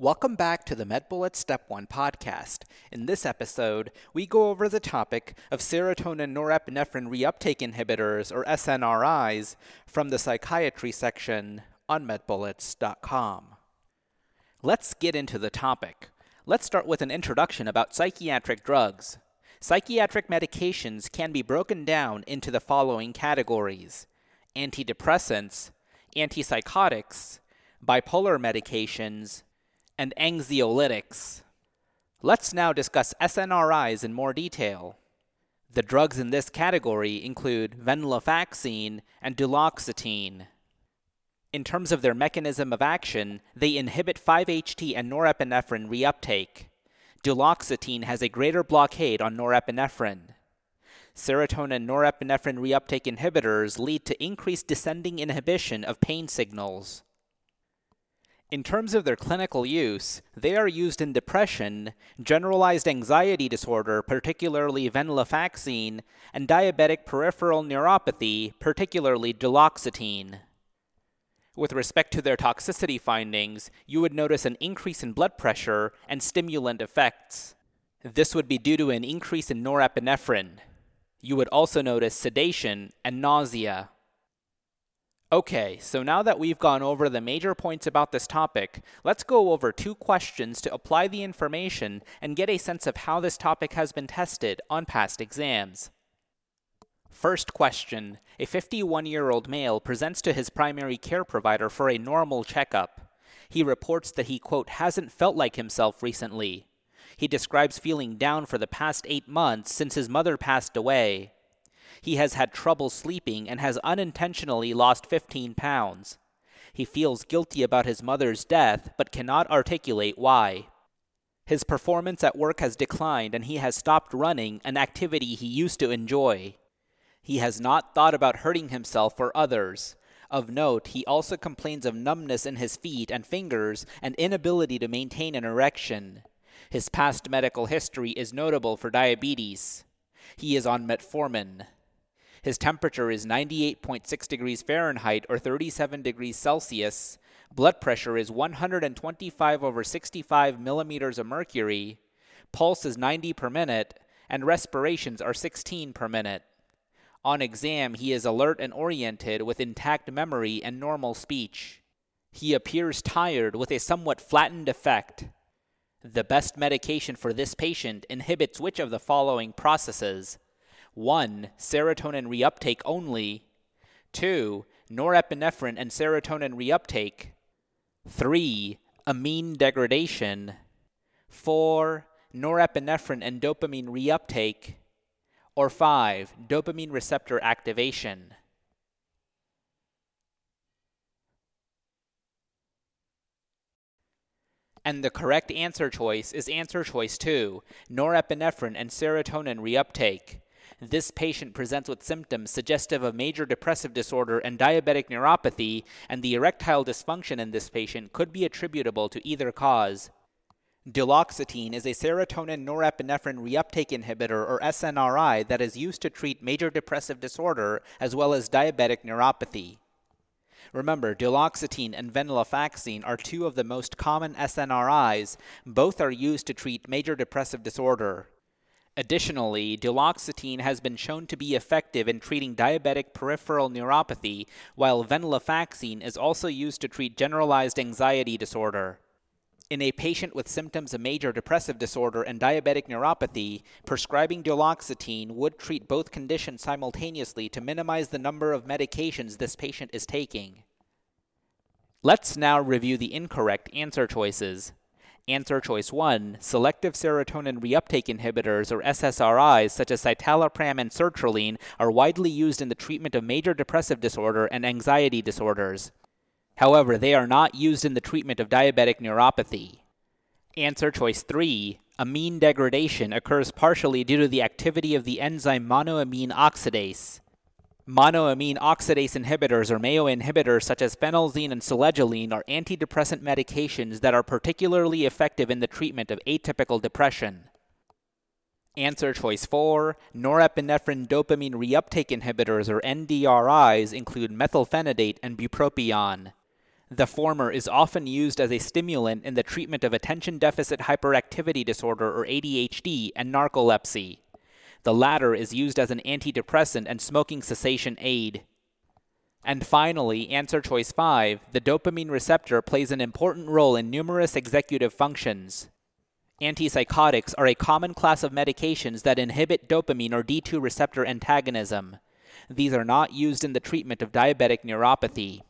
Welcome back to the MedBullets Step 1 podcast. In this episode, we go over the topic of serotonin norepinephrine reuptake inhibitors, or SNRIs, from the psychiatry section on medbullets.com. Let's get into the topic. Let's start with an introduction about psychiatric drugs. Psychiatric medications can be broken down into the following categories antidepressants, antipsychotics, bipolar medications, and anxiolytics. Let's now discuss SNRIs in more detail. The drugs in this category include venlafaxine and duloxetine. In terms of their mechanism of action, they inhibit 5-HT and norepinephrine reuptake. Duloxetine has a greater blockade on norepinephrine. Serotonin norepinephrine reuptake inhibitors lead to increased descending inhibition of pain signals. In terms of their clinical use, they are used in depression, generalized anxiety disorder, particularly venlafaxine, and diabetic peripheral neuropathy, particularly duloxetine. With respect to their toxicity findings, you would notice an increase in blood pressure and stimulant effects. This would be due to an increase in norepinephrine. You would also notice sedation and nausea. Okay, so now that we've gone over the major points about this topic, let's go over two questions to apply the information and get a sense of how this topic has been tested on past exams. First question A 51 year old male presents to his primary care provider for a normal checkup. He reports that he, quote, hasn't felt like himself recently. He describes feeling down for the past eight months since his mother passed away. He has had trouble sleeping and has unintentionally lost 15 pounds. He feels guilty about his mother's death, but cannot articulate why. His performance at work has declined and he has stopped running, an activity he used to enjoy. He has not thought about hurting himself or others. Of note, he also complains of numbness in his feet and fingers and inability to maintain an erection. His past medical history is notable for diabetes. He is on metformin. His temperature is 98.6 degrees Fahrenheit or 37 degrees Celsius. Blood pressure is 125 over 65 millimeters of mercury. Pulse is 90 per minute, and respirations are 16 per minute. On exam, he is alert and oriented with intact memory and normal speech. He appears tired with a somewhat flattened affect. The best medication for this patient inhibits which of the following processes? 1. Serotonin reuptake only. 2. Norepinephrine and serotonin reuptake. 3. Amine degradation. 4. Norepinephrine and dopamine reuptake. Or 5. Dopamine receptor activation. And the correct answer choice is answer choice 2 norepinephrine and serotonin reuptake. This patient presents with symptoms suggestive of major depressive disorder and diabetic neuropathy, and the erectile dysfunction in this patient could be attributable to either cause. Duloxetine is a serotonin norepinephrine reuptake inhibitor or SNRI that is used to treat major depressive disorder as well as diabetic neuropathy. Remember, duloxetine and venlafaxine are two of the most common SNRIs. Both are used to treat major depressive disorder. Additionally, duloxetine has been shown to be effective in treating diabetic peripheral neuropathy, while venlafaxine is also used to treat generalized anxiety disorder. In a patient with symptoms of major depressive disorder and diabetic neuropathy, prescribing duloxetine would treat both conditions simultaneously to minimize the number of medications this patient is taking. Let's now review the incorrect answer choices. Answer choice 1 Selective serotonin reuptake inhibitors, or SSRIs, such as citalopram and sertraline, are widely used in the treatment of major depressive disorder and anxiety disorders. However, they are not used in the treatment of diabetic neuropathy. Answer choice 3 Amine degradation occurs partially due to the activity of the enzyme monoamine oxidase. Monoamine oxidase inhibitors or MAO inhibitors such as phenelzine and selegiline are antidepressant medications that are particularly effective in the treatment of atypical depression. Answer choice 4 Norepinephrine dopamine reuptake inhibitors or NDRIs include methylphenidate and bupropion. The former is often used as a stimulant in the treatment of attention deficit hyperactivity disorder or ADHD and narcolepsy. The latter is used as an antidepressant and smoking cessation aid. And finally, answer choice 5 the dopamine receptor plays an important role in numerous executive functions. Antipsychotics are a common class of medications that inhibit dopamine or D2 receptor antagonism. These are not used in the treatment of diabetic neuropathy.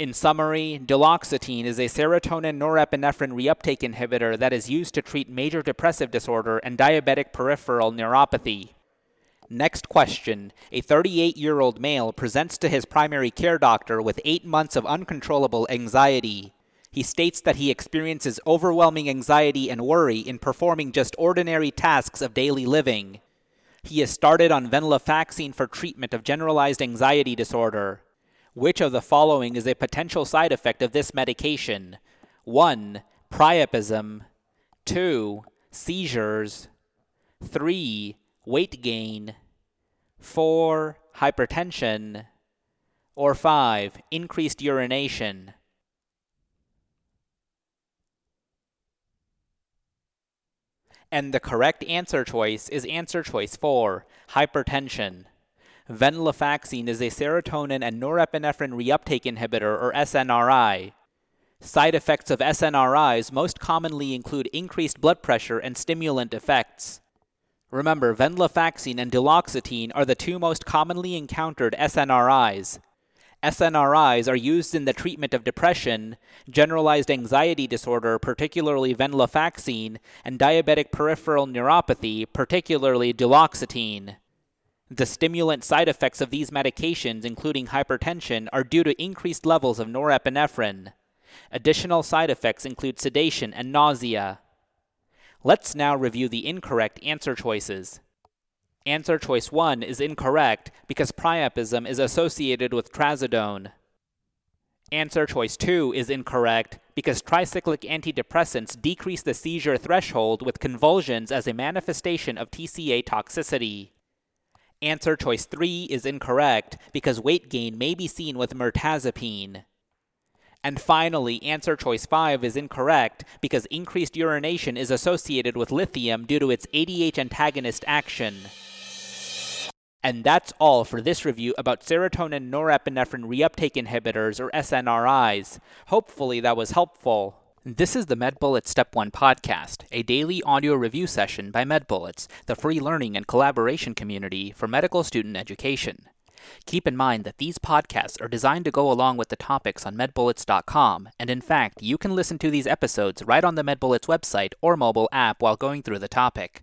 In summary, duloxetine is a serotonin norepinephrine reuptake inhibitor that is used to treat major depressive disorder and diabetic peripheral neuropathy. Next question. A 38 year old male presents to his primary care doctor with eight months of uncontrollable anxiety. He states that he experiences overwhelming anxiety and worry in performing just ordinary tasks of daily living. He has started on venlafaxine for treatment of generalized anxiety disorder. Which of the following is a potential side effect of this medication? 1. Priapism. 2. Seizures. 3 weight gain, 4. hypertension, or 5. increased urination. And the correct answer choice is answer choice 4, hypertension. Venlafaxine is a serotonin and norepinephrine reuptake inhibitor or SNRI. Side effects of SNRIs most commonly include increased blood pressure and stimulant effects. Remember, venlafaxine and duloxetine are the two most commonly encountered SNRIs. SNRIs are used in the treatment of depression, generalized anxiety disorder, particularly venlafaxine, and diabetic peripheral neuropathy, particularly duloxetine. The stimulant side effects of these medications, including hypertension, are due to increased levels of norepinephrine. Additional side effects include sedation and nausea. Let's now review the incorrect answer choices. Answer choice 1 is incorrect because priapism is associated with trazodone. Answer choice 2 is incorrect because tricyclic antidepressants decrease the seizure threshold with convulsions as a manifestation of TCA toxicity. Answer choice 3 is incorrect because weight gain may be seen with mirtazapine. And finally, answer choice 5 is incorrect because increased urination is associated with lithium due to its ADH antagonist action. And that's all for this review about serotonin norepinephrine reuptake inhibitors or SNRIs. Hopefully that was helpful. This is the MedBullets Step 1 podcast, a daily audio review session by MedBullets, the free learning and collaboration community for medical student education. Keep in mind that these podcasts are designed to go along with the topics on medbullets.com, and in fact, you can listen to these episodes right on the MedBullets website or mobile app while going through the topic.